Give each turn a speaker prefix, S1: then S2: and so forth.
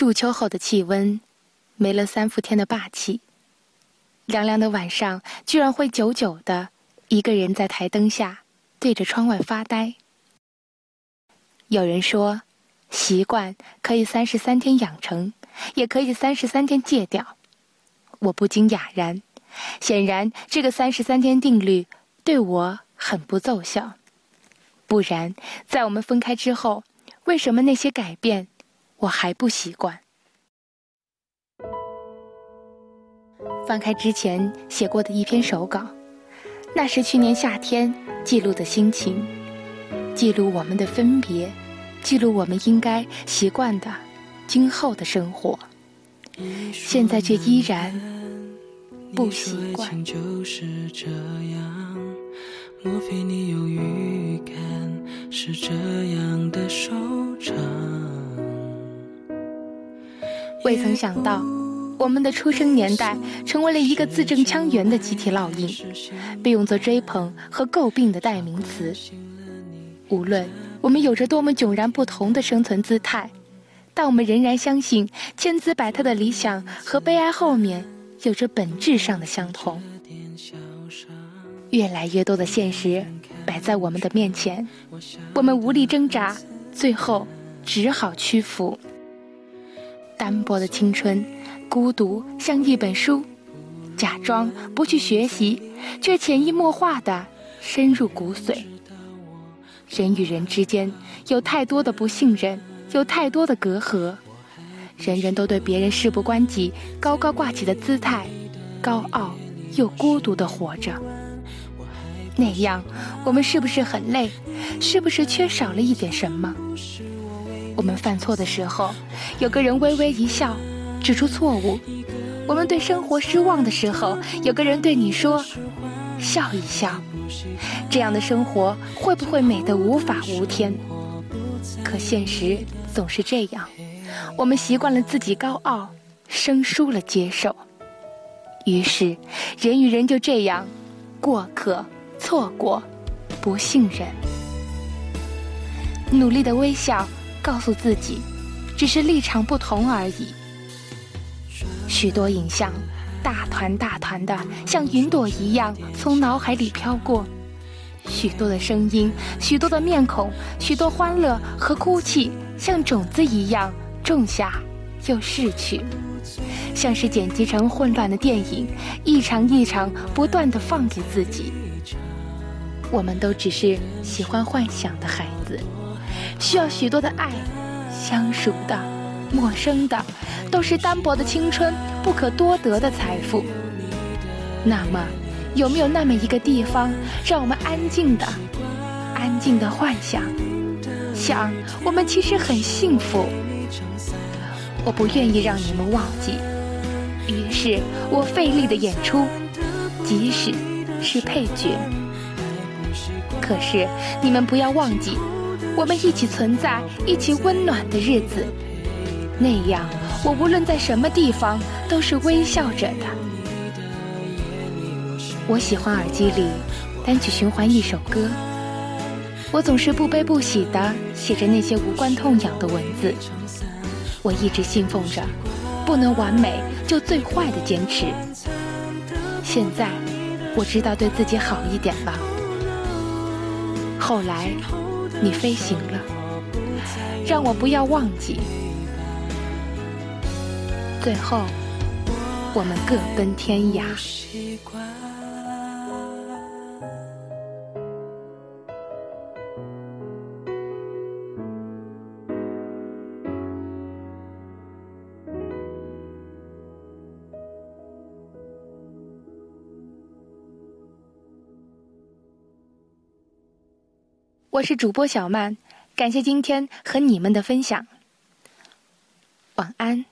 S1: 入秋后的气温，没了三伏天的霸气。凉凉的晚上，居然会久久的一个人在台灯下对着窗外发呆。有人说，习惯可以三十三天养成，也可以三十三天戒掉。我不禁哑然，显然这个三十三天定律对我很不奏效。不然，在我们分开之后，为什么那些改变我还不习惯？翻开之前写过的一篇手稿，那是去年夏天记录的心情，记录我们的分别，记录我们应该习惯的今后的生活。现在却依然不习惯。莫非你有预感是这样的收场？未曾想到。我们的出生年代成为了一个字正腔圆的集体烙印，被用作追捧和诟病的代名词。无论我们有着多么迥然不同的生存姿态，但我们仍然相信千姿百态的理想和悲哀后面有着本质上的相同。越来越多的现实摆在我们的面前，我们无力挣扎，最后只好屈服。单薄的青春。孤独像一本书，假装不去学习，却潜移默化的深入骨髓。人与人之间有太多的不信任，有太多的隔阂，人人都对别人事不关己，高高挂起的姿态，高傲又孤独的活着。那样，我们是不是很累？是不是缺少了一点什么？我们犯错的时候，有个人微微一笑。指出错误，我们对生活失望的时候，有个人对你说：“笑一笑。”这样的生活会不会美得无法无天？可现实总是这样，我们习惯了自己高傲，生疏了接受，于是人与人就这样过客、错过、不信任。努力的微笑，告诉自己，只是立场不同而已。许多影像，大团大团的，像云朵一样从脑海里飘过；许多的声音，许多的面孔，许多欢乐和哭泣，像种子一样种下又逝去，像是剪辑成混乱的电影，一场一场不断的放给自己。我们都只是喜欢幻想的孩子，需要许多的爱，相熟的。陌生的，都是单薄的青春不可多得的财富。那么，有没有那么一个地方，让我们安静的、安静的幻想，想我们其实很幸福？我不愿意让你们忘记，于是我费力的演出，即使是配角。可是你们不要忘记，我们一起存在、一起温暖的日子。那样，我无论在什么地方都是微笑着的。我喜欢耳机里单曲循环一首歌，我总是不悲不喜的写着那些无关痛痒的文字。我一直信奉着，不能完美就最坏的坚持。现在我知道对自己好一点了。后来你飞行了，让我不要忘记。最后，我们各奔天涯。我是主播小曼，感谢今天和你们的分享。晚安。